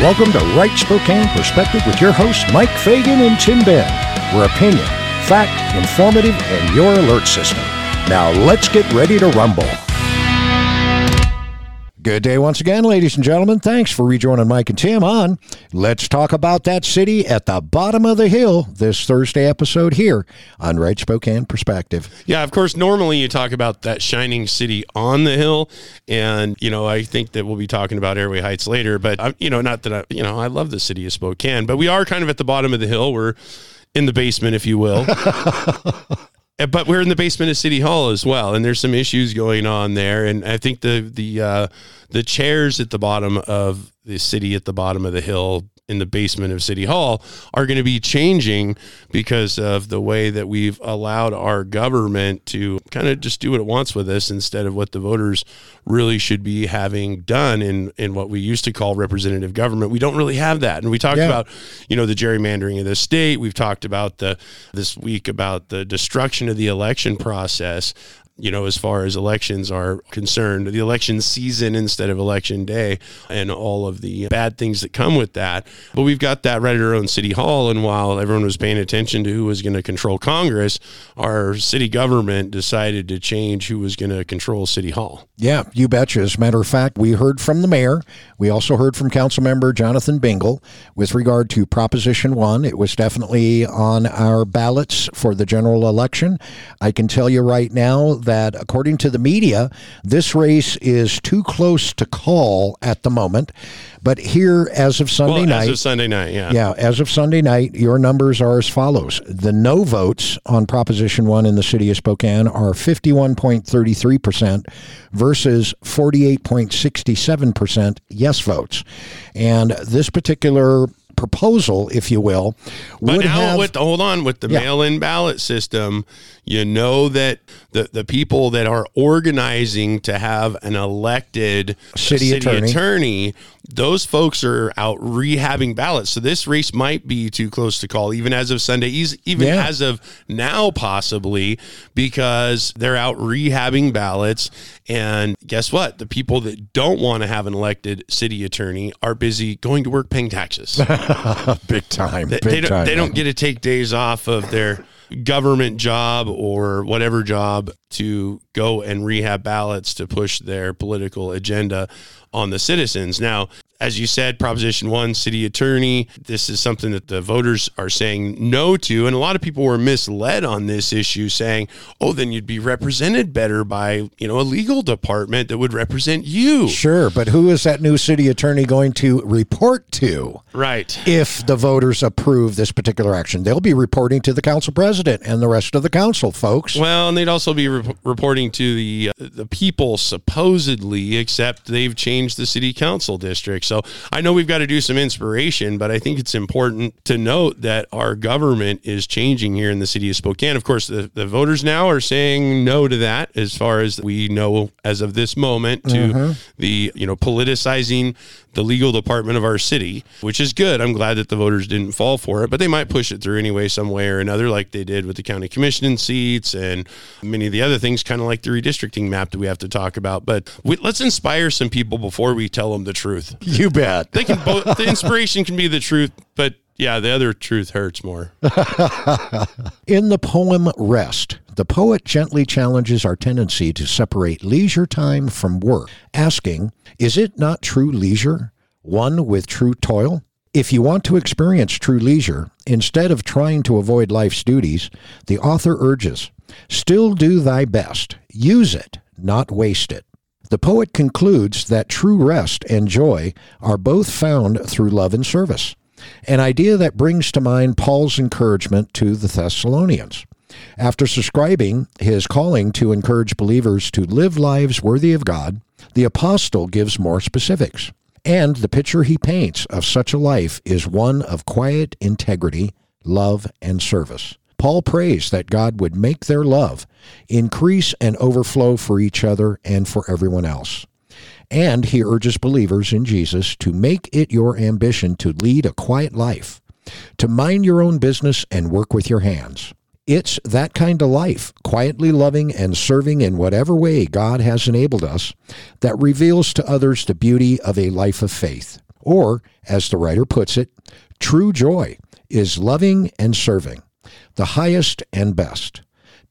Welcome to Right Spokane Perspective with your hosts, Mike Fagan and Tim Benn. Where opinion, fact, informative, and your alert system. Now let's get ready to rumble. Good day once again, ladies and gentlemen. Thanks for rejoining Mike and Tim on Let's Talk About That City at the Bottom of the Hill this Thursday episode here on Right Spokane Perspective. Yeah, of course, normally you talk about that shining city on the hill. And, you know, I think that we'll be talking about Airway Heights later. But, I, you know, not that I, you know, I love the city of Spokane, but we are kind of at the bottom of the hill. We're in the basement, if you will. Uh, but we're in the basement of City Hall as well, and there's some issues going on there. And I think the the uh, the chairs at the bottom of the city, at the bottom of the hill, in the basement of City Hall are going to be changing because of the way that we've allowed our government to kind of just do what it wants with us instead of what the voters really should be having done in, in what we used to call representative government. We don't really have that. And we talked yeah. about, you know, the gerrymandering of the state. We've talked about the this week about the destruction of the election process you know, as far as elections are concerned, the election season instead of election day, and all of the bad things that come with that. But we've got that right at our own city hall. And while everyone was paying attention to who was going to control Congress, our city government decided to change who was going to control city hall. Yeah, you betcha. As a matter of fact, we heard from the mayor. We also heard from council member Jonathan Bingle with regard to Proposition 1. It was definitely on our ballots for the general election. I can tell you right now that according to the media, this race is too close to call at the moment. But here, as of Sunday well, night, as of Sunday night, yeah, yeah, as of Sunday night, your numbers are as follows: the no votes on Proposition One in the city of Spokane are fifty-one point thirty-three percent versus forty-eight point sixty-seven percent yes votes, and this particular proposal, if you will, would but now have, with the, hold on with the yeah. mail-in ballot system, you know that the the people that are organizing to have an elected city, city attorney. attorney. those folks are out rehabbing ballots. So this race might be too close to call, even as of Sunday, even yeah. as of now, possibly because they're out rehabbing ballots. And guess what? The people that don't want to have an elected city attorney are busy going to work paying taxes. big time. They, big they, don't, time. they don't get to take days off of their government job or whatever job to go and rehab ballots to push their political agenda on the citizens. Now, as you said, Proposition 1, city attorney, this is something that the voters are saying no to. And a lot of people were misled on this issue, saying, oh, then you'd be represented better by, you know, a legal department that would represent you. Sure. But who is that new city attorney going to report to? Right. If the voters approve this particular action, they'll be reporting to the council president and the rest of the council, folks. Well, and they'd also be re- reporting to the, uh, the people, supposedly, except they've changed the city council district. So I know we've got to do some inspiration, but I think it's important to note that our government is changing here in the city of Spokane. Of course, the, the voters now are saying no to that as far as we know as of this moment to mm-hmm. the, you know, politicizing the legal department of our city, which is good. I'm glad that the voters didn't fall for it, but they might push it through anyway, some way or another, like they did with the county commission seats and many of the other things, kind of like the redistricting map that we have to talk about. But we, let's inspire some people before we tell them the truth. You bet. They can both, the inspiration can be the truth, but yeah, the other truth hurts more. In the poem Rest, the poet gently challenges our tendency to separate leisure time from work, asking, Is it not true leisure, one with true toil? If you want to experience true leisure, instead of trying to avoid life's duties, the author urges, Still do thy best, use it, not waste it. The poet concludes that true rest and joy are both found through love and service, an idea that brings to mind Paul's encouragement to the Thessalonians. After subscribing his calling to encourage believers to live lives worthy of God, the apostle gives more specifics. And the picture he paints of such a life is one of quiet integrity, love, and service. Paul prays that God would make their love increase and overflow for each other and for everyone else. And he urges believers in Jesus to make it your ambition to lead a quiet life, to mind your own business and work with your hands. It's that kind of life, quietly loving and serving in whatever way God has enabled us, that reveals to others the beauty of a life of faith. Or, as the writer puts it, true joy is loving and serving, the highest and best.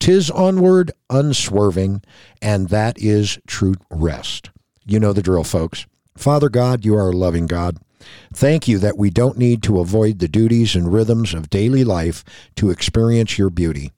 Tis onward, unswerving, and that is true rest. You know the drill, folks. Father God, you are a loving God. Thank you that we don't need to avoid the duties and rhythms of daily life to experience your beauty.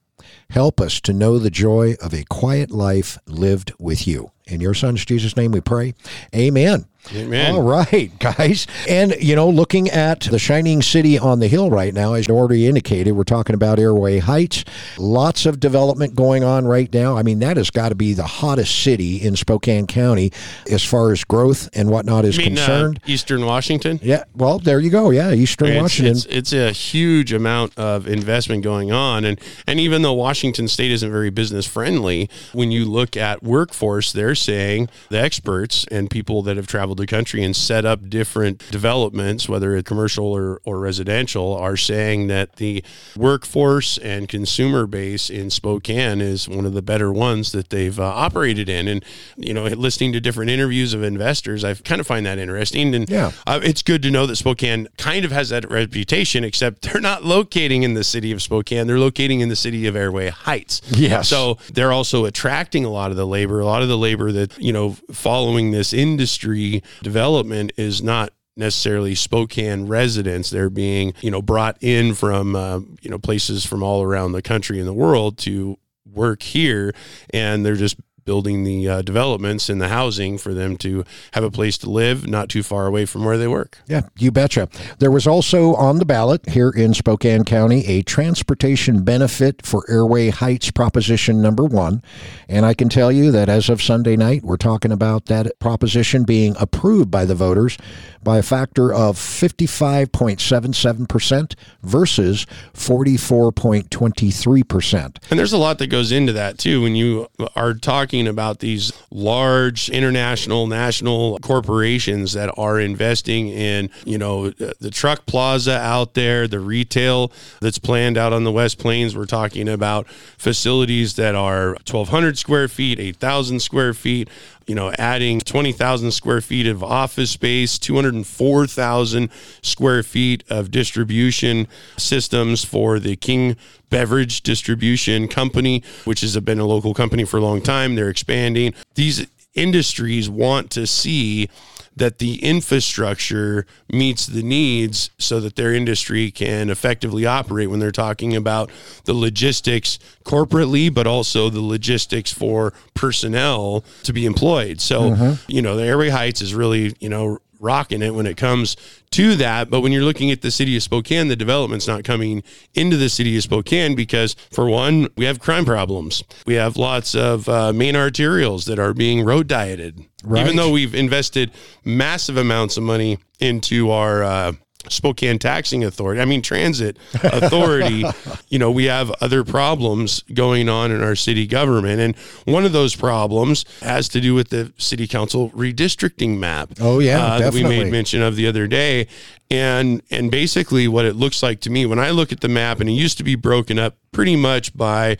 Help us to know the joy of a quiet life lived with you. In your son's Jesus' name we pray. Amen. Amen. All right, guys. And, you know, looking at the shining city on the hill right now, as already indicated, we're talking about Airway Heights. Lots of development going on right now. I mean, that has got to be the hottest city in Spokane County as far as growth and whatnot is mean, uh, concerned. Eastern Washington? yeah, well, there you go. Yeah, Eastern It's, Washington. it's, it's a huge amount of investment going on. And, and even though Washington state isn't very business friendly, when you look at workforce, they're saying the experts and people that have traveled the country and set up different developments, whether it's commercial or, or residential, are saying that the workforce and consumer base in Spokane is one of the better ones that they've uh, operated in. And, you know, listening to different interviews of investors, I kind of find that interesting. And Yeah. uh, it's good to know that Spokane kind of has that reputation, except they're not locating in the city of Spokane. They're locating in the city of Airway Heights. Yes. So they're also attracting a lot of the labor. A lot of the labor that, you know, following this industry development is not necessarily Spokane residents. They're being, you know, brought in from, uh, you know, places from all around the country and the world to work here. And they're just building the uh, developments and the housing for them to have a place to live not too far away from where they work. Yeah, you betcha. There was also on the ballot here in Spokane County a transportation benefit for Airway Heights Proposition number one. And I can tell you that as of Sunday night, we're talking about that proposition being approved by the voters by a factor of 55.77% versus 44.23%. And there's a lot that goes into that too when you are talking about these large international national corporations that are investing in, you know, uh, the truck plaza out there, the retail that's planned out on the West Plains. We're talking about facilities that are 1200 square feet, 8000 square feet, you know, adding 20,000 square feet of office space, 204,000 square feet of distribution systems for the King Beverage Distribution Company, which has been a local company for a long time. They're expanding. These industries want to see that the infrastructure meets the needs so that their industry can effectively operate when they're talking about the logistics corporately, but also the logistics for personnel to be employed. So, you know, the Airway Heights is really, you know, rocking it when it comes to that. But when you're looking at the city of Spokane, the development's not coming into the city of Spokane because, for one, we have crime problems. We have lots of uh, main arterials that are being road dieted. Right. Even though we've invested massive amounts of money into our uh, Spokane Taxing Authority, I mean, Transit Authority, you know, we have other problems going on in our city government. And one of those problems has to do with the city council redistricting map. Oh, yeah, uh, that we made mention of the other day. And and basically what it looks like to me when I look at the map and it used to be broken up pretty much by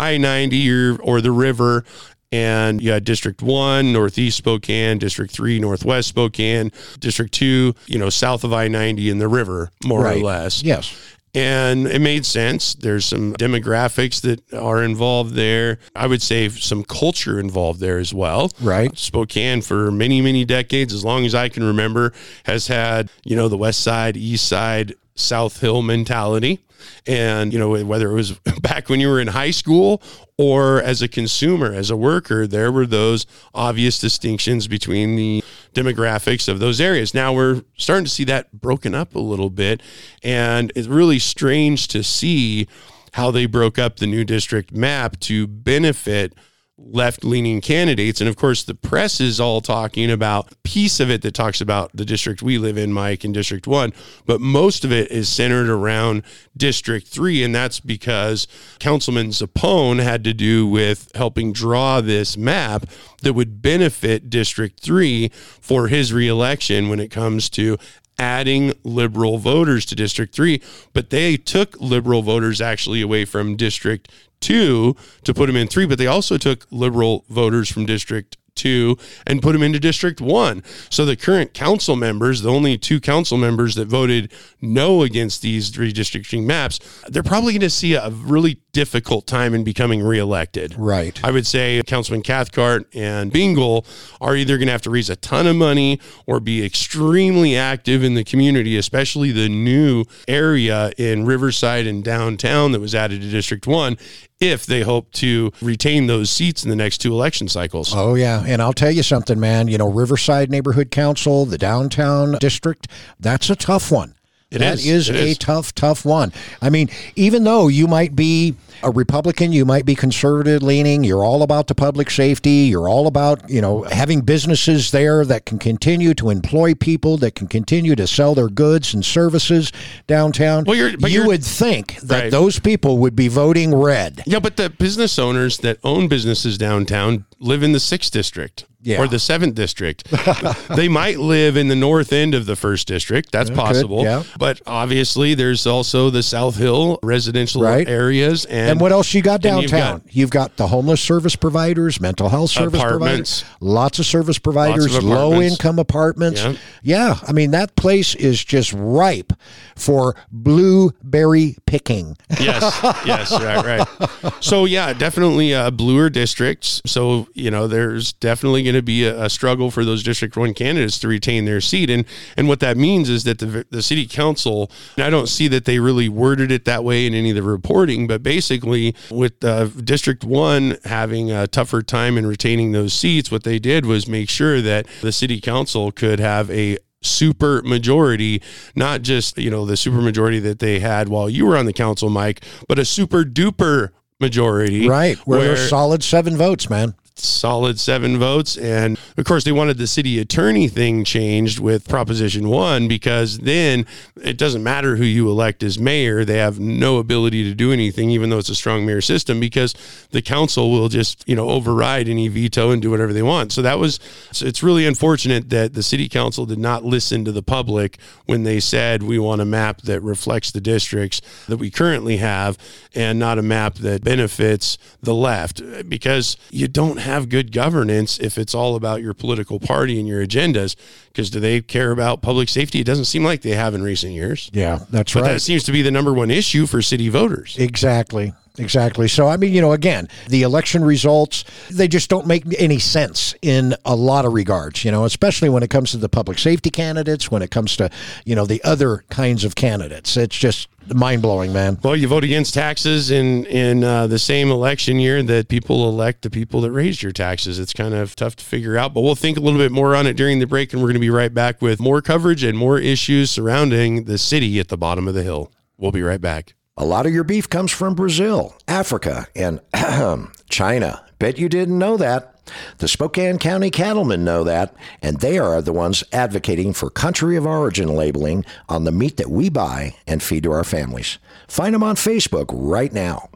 I-90 or or the river and you had District 1, Northeast Spokane, District 3, Northwest Spokane, District 2, you know, south of I 90 and the river, more Right. or less. Yes. And it made sense. There's some demographics that are involved there. I would say some culture involved there as well. Right. Spokane for many, many decades, as long as I can remember, has had, you know, the west side, east side, South Hill mentality. And, you know, whether it was back when you were in high school or as a consumer, as a worker, there were those obvious distinctions between the demographics of those areas. Now we're starting to see that broken up a little bit. And it's really strange to see how they broke up the new district map to benefit left leaning candidates. And of course, the press is all talking about piece of it that talks about the district we live in, Mike, in District One, but most of it is centered around District Three. And that's because Councilman Zappone had to do with helping draw this map that would benefit District Three for his reelection when it comes to adding liberal voters to District 3, but they took liberal voters actually away from District 2 to put them in 3, but they also took liberal voters from District 2 and put them into District 1. So the current council members, the only two council members that voted no against these redistricting maps, they're probably going to see a really difficult time in becoming reelected. Right. I would say Councilman Cathcart and Bingle are either going to have to raise a ton of money or be extremely active in the community, especially the new area in Riverside and downtown that was added to District 1 if they hope to retain those seats in the next two election cycles. Oh, yeah. And I'll tell you something, man. You know, Riverside Neighborhood Council, the downtown district, that's a tough one. It That is. is a is. tough, tough one. I mean, even though you might be a Republican, you might be conservative leaning, you're all about the public safety, you're all about, you know, having businesses there that can continue to employ people, that can continue to sell their goods and services downtown. Well, you're- but you you're- would think that Right. those people would be voting red. Yeah, but the business owners that own businesses downtown live in the sixth district Yeah. or the seventh district. they might live in the north end of the first district. That's possible. yeah. But obviously, there's also the South Hill residential Right. areas. And, And what else you got and you've downtown? got- You've got the homeless service providers, mental health service Apartments. providers, lots of service providers, low income apartments. Yeah. Yeah, I mean that place is just ripe for blueberry picking. yes, yes, right, right. So yeah, definitely uh, bluer districts. So you know, there's definitely going to be a, a struggle for those District One candidates to retain their seat, and and what that means is that the the city council. And I don't see that they really worded it that way in any of the reporting, but basically with uh, District One having a tougher time in retaining those seats, what they did was make sure that the city council could have a super majority, not just, you know, the super majority that they had while you were on the council, Mike, but a super duper majority. Right, where, where there's solid seven votes, man. Solid seven votes. And of course, they wanted the city attorney thing changed with Proposition One because then it doesn't matter who you elect as mayor. They have no ability to do anything, even though it's a strong mayor system, because the council will just, you know, override any veto and do whatever they want. So that was, so it's really unfortunate that the city council did not listen to the public when they said we want a map that reflects the districts that we currently have and not a map that benefits the left because you don't have good governance if it's all about your political party and your agendas because do they care about public safety it doesn't seem like they have in recent years Yeah, that's right. but right. that seems to be the number one issue for city voters Exactly. Exactly. So, I mean, you know, again, the election results, they just don't make any sense in a lot of regards, you know, especially when it comes to the public safety candidates, when it comes to, you know, the other kinds of candidates. It's just mind blowing, man. well you vote against taxes in in uh, the same election year that people elect the people that raised your taxes it's kind of tough to figure out but we'll think a little bit more on it during the break and we're going to be right back with more coverage and more issues surrounding the city at the bottom of the hill we'll be right back A lot of your beef comes from Brazil, Africa, and China. Bet you didn't know that. The Spokane County cattlemen know that, and they are the ones advocating for country of origin labeling on the meat that we buy and feed to our families. Find them on Facebook right now.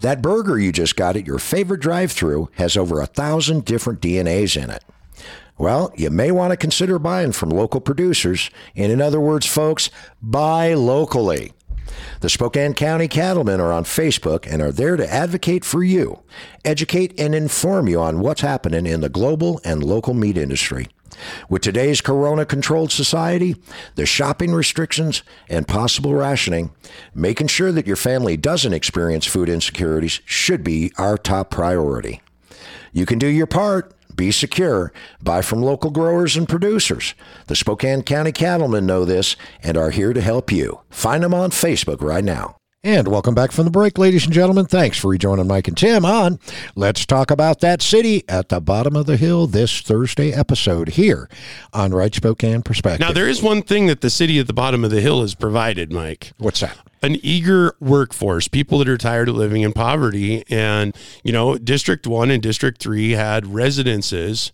That burger you just got at your favorite drive through has over a thousand different DNAs in it. Well, you may want to consider buying from local producers, and in other words, folks, buy locally. The Spokane County Cattlemen are on Facebook and are there to advocate for you, educate, and inform you on what's happening in the global and local meat industry. With today's corona controlled society, the shopping restrictions, and possible rationing, making sure that your family doesn't experience food insecurities should be our top priority. You can do your part. Be secure. Buy from local growers and producers. The Spokane County Cattlemen know this and are here to help you. Find them on Facebook right now. And welcome back from the break, ladies and gentlemen. Thanks for rejoining Mike and Tim on Let's Talk About That City at the Bottom of the Hill this Thursday episode here on Right Spokane Perspective. now there is one thing that the city at the bottom of the hill has provided mike What's that? An eager workforce, people that are tired of living in poverty. And, you know, District 1 and District 3 had residences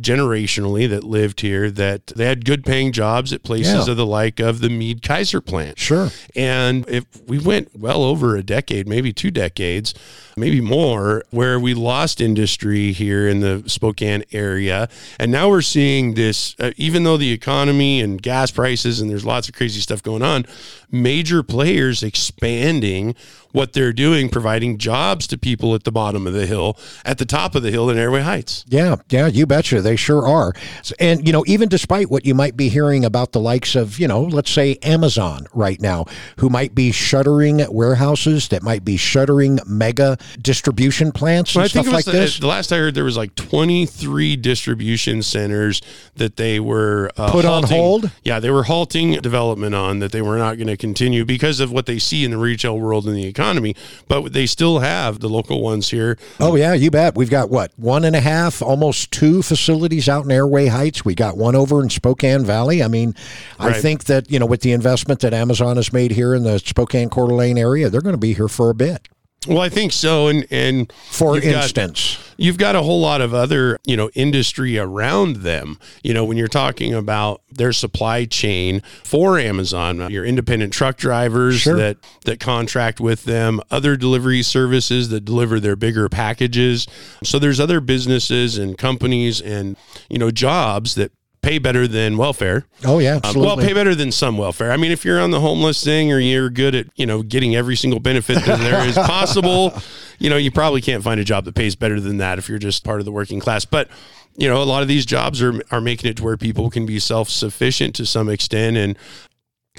generationally that lived here that they had good paying jobs at places Yeah. of the like of the Mead Kaiser plant. Sure. And if we went well over a decade, maybe two decades, maybe more, where we lost industry here in the Spokane area. And now we're seeing this, uh, even though the economy and gas prices and there's lots of crazy stuff going on, major players expanding what they're doing, providing jobs to people at the bottom of the hill, at the top of the hill in Airway Heights. Yeah, yeah, you betcha. They sure are. And, you know, even despite what you might be hearing about the likes of, you know, let's say Amazon right now, who might be shuttering warehouses, that might be shuttering mega distribution plants and Well, I think stuff like the, this. the last I heard there was like 23 distribution centers that they were uh, Put on hold? Yeah, they were halting development on that they were not going to continue because of what they see in the retail world and the economy. But they still have the local ones here. Oh yeah, you bet. We've got what one and a half, almost two facilities out in Airway Heights. We got one over in Spokane Valley. I mean, I think that you know with the investment that Amazon has made here in the Spokane Coeur d'Alene area, they're going to be here for a bit. Well, I think so. And and For you've got- instance, you've got a whole lot of other you know industry around them you know when you're talking about their supply chain for amazon your independent truck drivers Sure. that that contract with them other delivery services that deliver their bigger packages so there's other businesses and companies and you know jobs that pay better than welfare oh yeah, um, well, pay better than some welfare. I mean, if you're on the homeless thing or you're good at, you know, getting every single benefit that there is possible, you know, you probably can't find a job that pays better than that if you're just part of the working class. But, you know, a lot of these jobs are, are making it to where people can be self sufficient to some extent. And,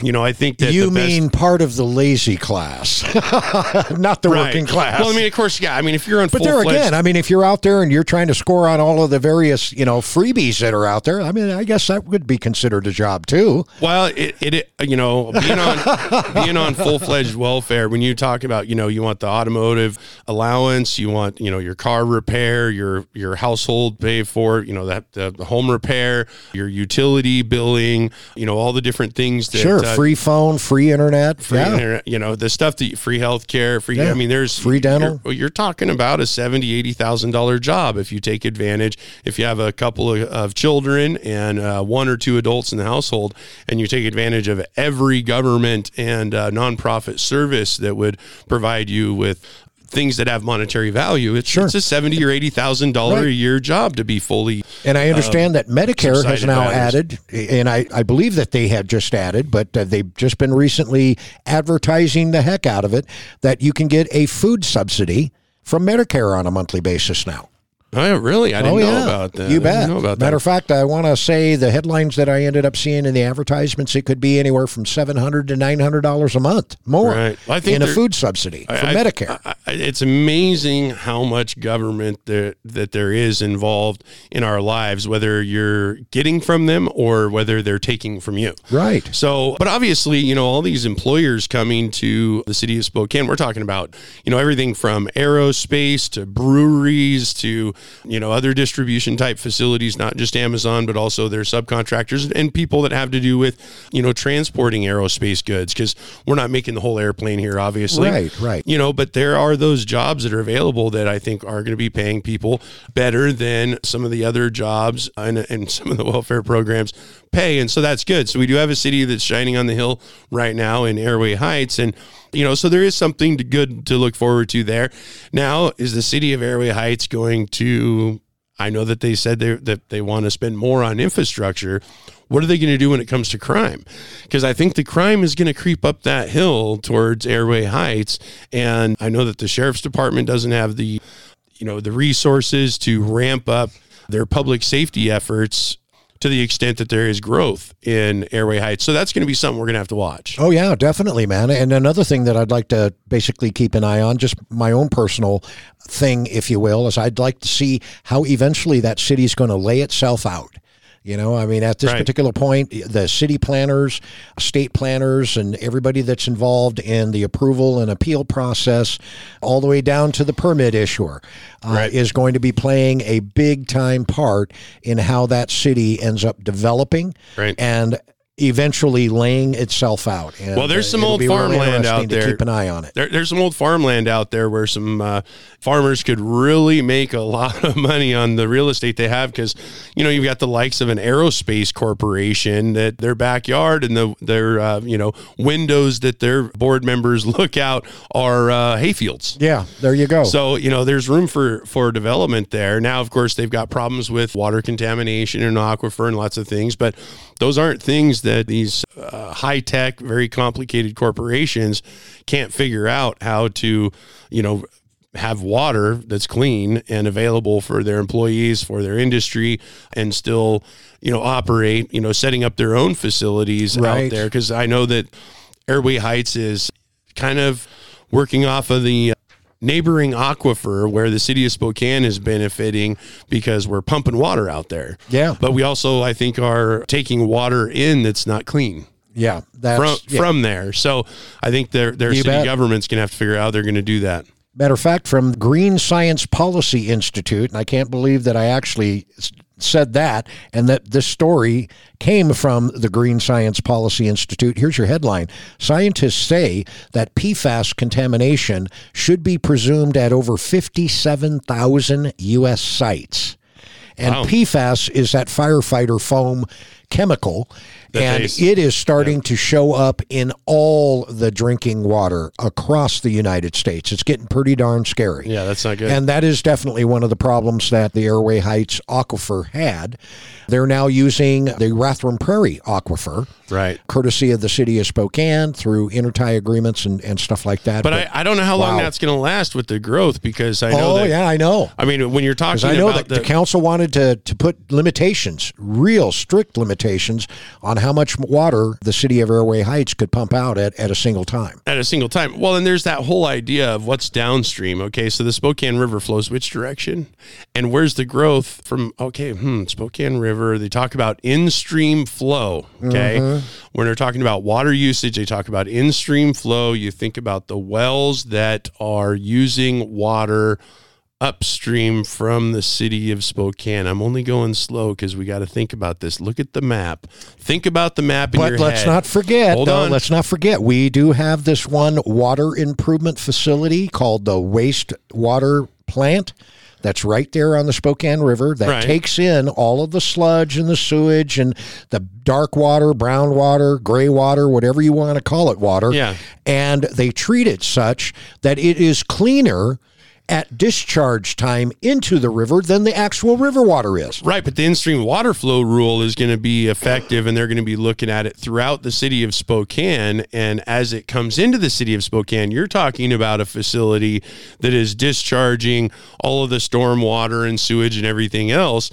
you know, I think that you the best- mean part of the lazy class, not the Right. working class. Well, I mean, of course, yeah. I mean, if you're on but there again, I mean, if you're out there and you're trying to score on all of the various, you know, freebies that are out there, I mean, I guess that would be considered a job too. Well, it, it, it you know being on being on full fledged welfare when you talk about you know you want the automotive allowance, you want you know your car repair, your your household pay for you know that the, the home repair, your utility billing, you know all the different things that Sure, uh, free phone, free internet. free yeah. internet, you know the stuff that free health care, free. Yeah. I mean, there's Free dental. You're, you're talking about a seventy, eighty thousand dollar job if you take advantage. If you have a couple of, of children and uh, one or two adults in the household, and you take advantage of every government and uh, nonprofit service that would provide you with things that have monetary value, it's, Sure. it's a seventy or eighty thousand dollar Right. a year job to be fully. And I understand that Medicare has now added, and I, I believe that they have just added, but uh, they've just been recently advertising the heck out of it that you can get a food subsidy from Medicare on a monthly basis now. Oh, really? I didn't oh, know about that. You bet. know about Matter that. of fact, I want to say the headlines that I ended up seeing in the advertisements, it could be anywhere from seven hundred to nine hundred dollars a month more Right. I think in a food subsidy from I- Medicare. I- I- it's amazing how much government there, that there is involved in our lives, whether you're getting from them or whether they're taking from you. right. So, but obviously, you know, all these employers coming to the city of Spokane, we're talking about, you know, everything from aerospace to breweries to, you know, other distribution type facilities, not just Amazon, but also their subcontractors and people that have to do with, you know, transporting aerospace goods because we're not making the whole airplane here, obviously. Right, right. You know, but there are those jobs that are available that I think are going to be paying people better than some of the other jobs and, and some of the welfare programs pay. And so that's good. So we do have a city that's shining on the hill right now in Airway Heights. And, you know, so there is something to, good to look forward to there. Now, is the city of Airway Heights going to, I know that they said they, that they want to spend more on infrastructure. What are they going to do when it comes to crime? Because I think the crime is going to creep up that hill towards Airway Heights. And I know that the sheriff's department doesn't have the, you know, the resources to ramp up their public safety efforts to the extent that there is growth in Airway Heights. So that's going to be something we're going to have to watch. Oh yeah, definitely, man. And another thing that I'd like to basically keep an eye on, just my own personal thing, if you will, is I'd like to see how eventually that city's going to lay itself out. You know, I mean, at this Right. particular point, the city planners, state planners, and everybody that's involved in the approval and appeal process, all the way down to the permit issuer, uh, Right. is going to be playing a big time part in how that city ends up developing Right. and eventually laying itself out. And, Well, there's uh, some it'll old really farmland interesting out to there. Keep an eye on it. There, there's some old farmland out there where some uh, farmers could really make a lot of money on the real estate they have because, you know, you've got the likes of an aerospace corporation that their backyard and the their uh, you know windows that their board members look out are uh, hayfields. Yeah, there you go. So you know, there's room for for development there. Now, of course, they've got problems with water contamination and aquifer and lots of things, but those aren't things that these uh, high tech, very complicated corporations can't figure out how to, you know, have water that's clean and available for their employees, for their industry, and still, you know, operate, you know, setting up their own facilities Right. out there. Because I know that Airway Heights is kind of working off of the neighboring aquifer where the city of Spokane is benefiting because we're pumping water out there. Yeah. But we also, I think, are taking water in that's not clean Yeah, that's from yeah. from there. So I think their their You city bet. government's gonna have to figure out how they're gonna do that. Matter of fact, from Green Science Policy Institute, and I can't believe that I actually said that, and that this story came from the Green Science Policy Institute. Here's your headline Scientists say that PFAS contamination should be presumed at over 57,000 U.S. sites. And Wow. PFAS is that firefighter foam chemical, That and they- it is starting to show up in all the drinking water across the United States. It's getting pretty darn scary. Yeah, that's not good. And that is definitely one of the problems that the Airway Heights aquifer had. They're now using the Rathdrum Prairie aquifer, right. courtesy of the city of Spokane through intertie agreements and, and stuff like that. But I, I don't know how long that's gonna last with the growth because I know oh, that yeah, I know. I mean when you're talking I know about that the, council wanted to, to put limitations, real strict limitations, on how much water the city of Airway Heights could pump out at, at a single time. at a single time. Well, and there's that whole idea of what's downstream. Okay, so the Spokane River flows which direction, and where's the growth from? Okay, hmm, Spokane River. They talk about in-stream flow. Okay, when they're talking about water usage, they talk about in-stream flow. You think about the wells that are using water upstream from the city of Spokane. I'm only going slow because we got to think about this. Look at the map. Think about the map in But let's head. not forget, Hold though, on. let's not forget, we do have this one water improvement facility called the wastewater plant. That's right there on the Spokane River that Right. takes in all of the sludge and the sewage and the dark water, brown water, gray water, whatever you want to call it, water. Yeah. And they treat it such that it is cleaner at discharge time into the river than the actual river water is. Right, but the in-stream water flow rule is going to be effective, and they're going to be looking at it throughout the city of Spokane. And as it comes into the city of Spokane, you're talking about a facility that is discharging all of the storm water and sewage and everything else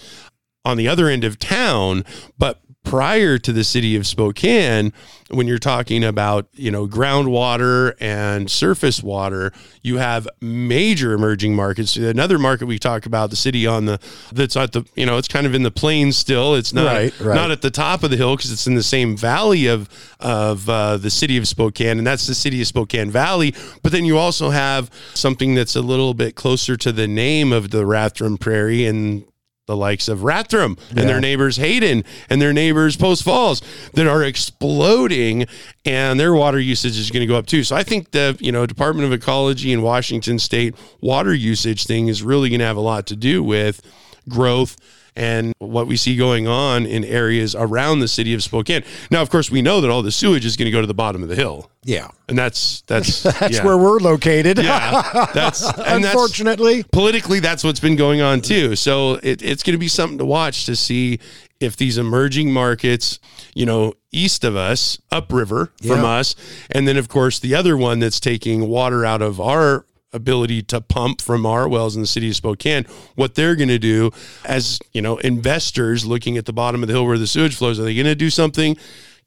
on the other end of town, but prior to the city of Spokane, when you're talking about, you know, groundwater and surface water, you have major emerging markets. Another market we talk about, the city on the that's at the, you know, it's kind of in the plains still. It's not Right, right. not at the top of the hill because it's in the same valley of of uh, the city of Spokane, and that's the city of Spokane Valley. But then you also have something that's a little bit closer to the name of the Rathdrum Prairie and the likes of Rathdrum and Yeah. their neighbors Hayden and their neighbors Post Falls that are exploding and their water usage is going to go up too. So I think the, you know, Department of Ecology and Washington State water usage thing is really going to have a lot to do with growth and what we see going on in areas around the city of Spokane. Now, of course, we know that all the sewage is going to go to the bottom of the hill. Yeah. And that's that's That's yeah. where we're located. yeah, that's and that's Unfortunately. politically that's what's been going on too so it, it's going to be something to watch to see if these emerging markets you know east of us upriver from us and then of course the other one that's taking water out of our ability to pump from our wells in the city of Spokane what they're going to do as you know investors looking at the bottom of the hill where the sewage flows are they going to do something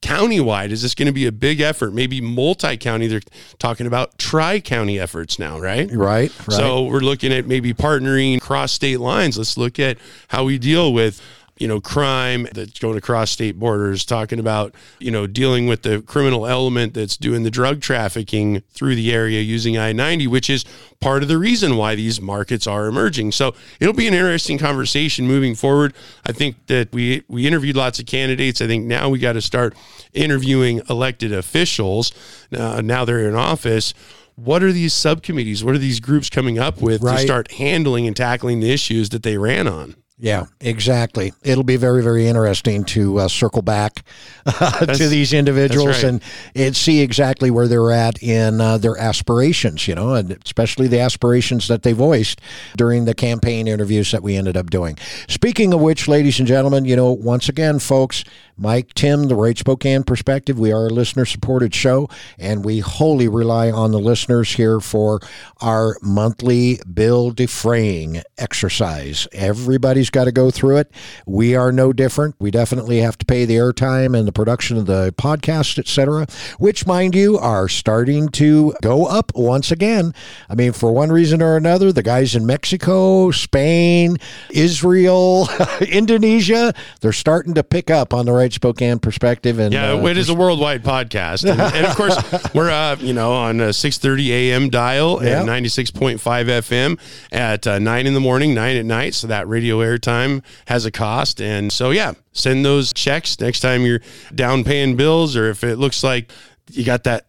countywide is this going to be a big effort maybe multi-county they're talking about tri-county efforts now right Right. Right. so we're looking at maybe partnering across state lines. Let's look at how we deal with you know crime that's going across state borders talking about you know dealing with the criminal element that's doing the drug trafficking through the area using I-90 which is part of the reason why these markets are emerging. So it'll be an interesting conversation moving forward. I think that we we interviewed lots of candidates. I think now we got to start interviewing elected officials uh, now they're in office. What are these subcommittees what are these groups coming up with to start handling and tackling the issues that they ran on Yeah, exactly. It'll be very, very interesting to uh, circle back uh, to these individuals right. and, and see exactly where they're at in uh, their aspirations, you know, and especially the aspirations that they voiced during the campaign interviews that we ended up doing. Speaking of which, ladies and gentlemen, you know, once again, folks, Mike, Tim, the Right Spokane Perspective, we are a listener supported show, and we wholly rely on the listeners here for our monthly bill defraying exercise. Everybody's got to go through it. We are no different. We definitely have to pay the airtime and the production of the podcast, etc., which, mind you, are starting to go up once again. I mean, for one reason or another, the guys in Mexico, Spain, Israel, Indonesia, they're starting to pick up on the Right Spokane Perspective. And Yeah, uh, it is a worldwide podcast, and, and of course we're uh, you know on a six thirty a.m. dial Yeah. and ninety six point five FM at uh, nine in the morning, nine at night. So that radio airtime has a cost, and so yeah, send those checks next time you're down paying bills, or if it looks like you got that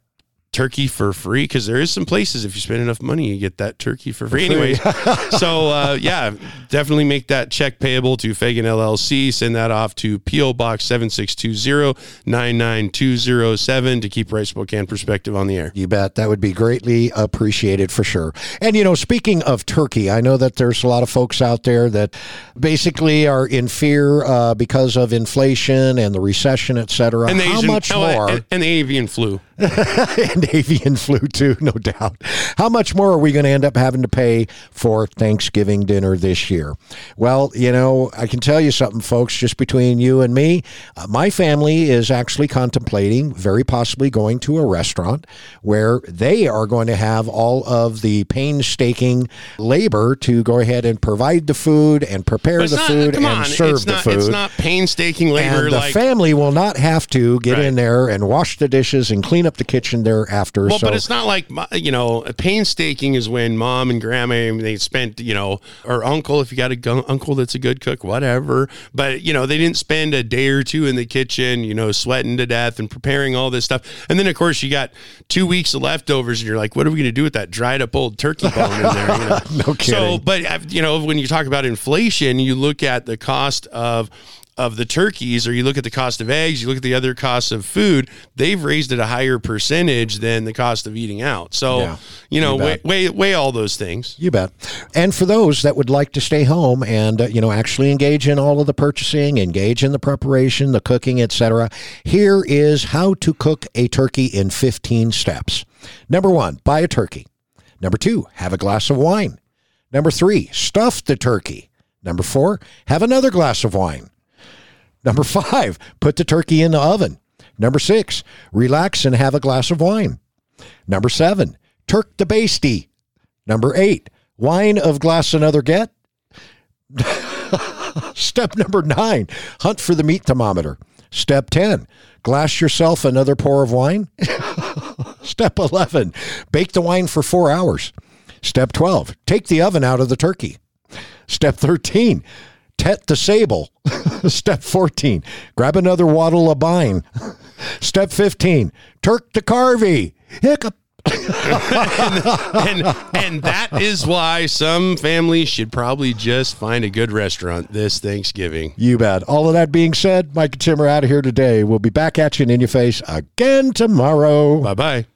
turkey for free because there is some places if you spend enough money you get that turkey for free anyways so uh, yeah definitely make that check payable to fagan llc send that off to po box 7620-99207 to keep right spokane perspective on the air You bet. That would be greatly appreciated for sure. And, you know, speaking of Turkey, I know that there's a lot of folks out there that basically are in fear uh, because of inflation and the recession, et cetera. and the How Asian, much more? and, and the avian flu and avian flu too, no doubt. How much more are we going to end up having to pay for Thanksgiving dinner this year? Well, you know, I can tell you something, folks, just between you and me. Uh, my family is actually contemplating very possibly going to a restaurant where they are going to have all of the painstaking labor to go ahead and provide the food and prepare the not- food and on, serve the not, food. it's not painstaking labor and the like family will not have to get Right. in there and wash the dishes and clean up the kitchen thereafter. Well, so but it's not like you know, painstaking is when mom and grandma they spent you know, or uncle if you got a gu- uncle that's a good cook, whatever. But you know, they didn't spend a day or two in the kitchen, you know, sweating to death and preparing all this stuff. And then of course you got two weeks of leftovers, and you're like, what are we going to do with that dried up old turkey bone in there? You know? No So, but uh, you know, when you talk about inflation, you look at the cost of of the turkeys, or you look at the cost of eggs, you look at the other costs of food. They've raised at a higher percentage than the cost of eating out. So, Yeah, you know, you weigh, weigh weigh all those things. You bet. And for those that would like to stay home and uh, you know actually engage in all of the purchasing, engage in the preparation, the cooking, etc., here is how to cook a turkey in 15 steps. Number 1, buy a turkey. Number 2, have a glass of wine. Number 3, stuff the turkey. Number 4, have another glass of wine. Number 5, put the turkey in the oven. Number 6, relax and have a glass of wine. Number 7, Turk the basty. Number eight, wine of glass another get. Step number nine, hunt for the meat thermometer. Step 10, glass yourself another pour of wine. Step 11, bake the wine for four hours. Step 12, take the oven out of the turkey. Step 13, tet the sable. Step 14, grab another waddle of bine. Step 15, turk the carvey. Hiccup. and and that is why some families should probably just find a good restaurant this Thanksgiving. You bet. All of that being said, Mike and Tim are out of here today. We'll be back at you and in your face again tomorrow. Bye bye.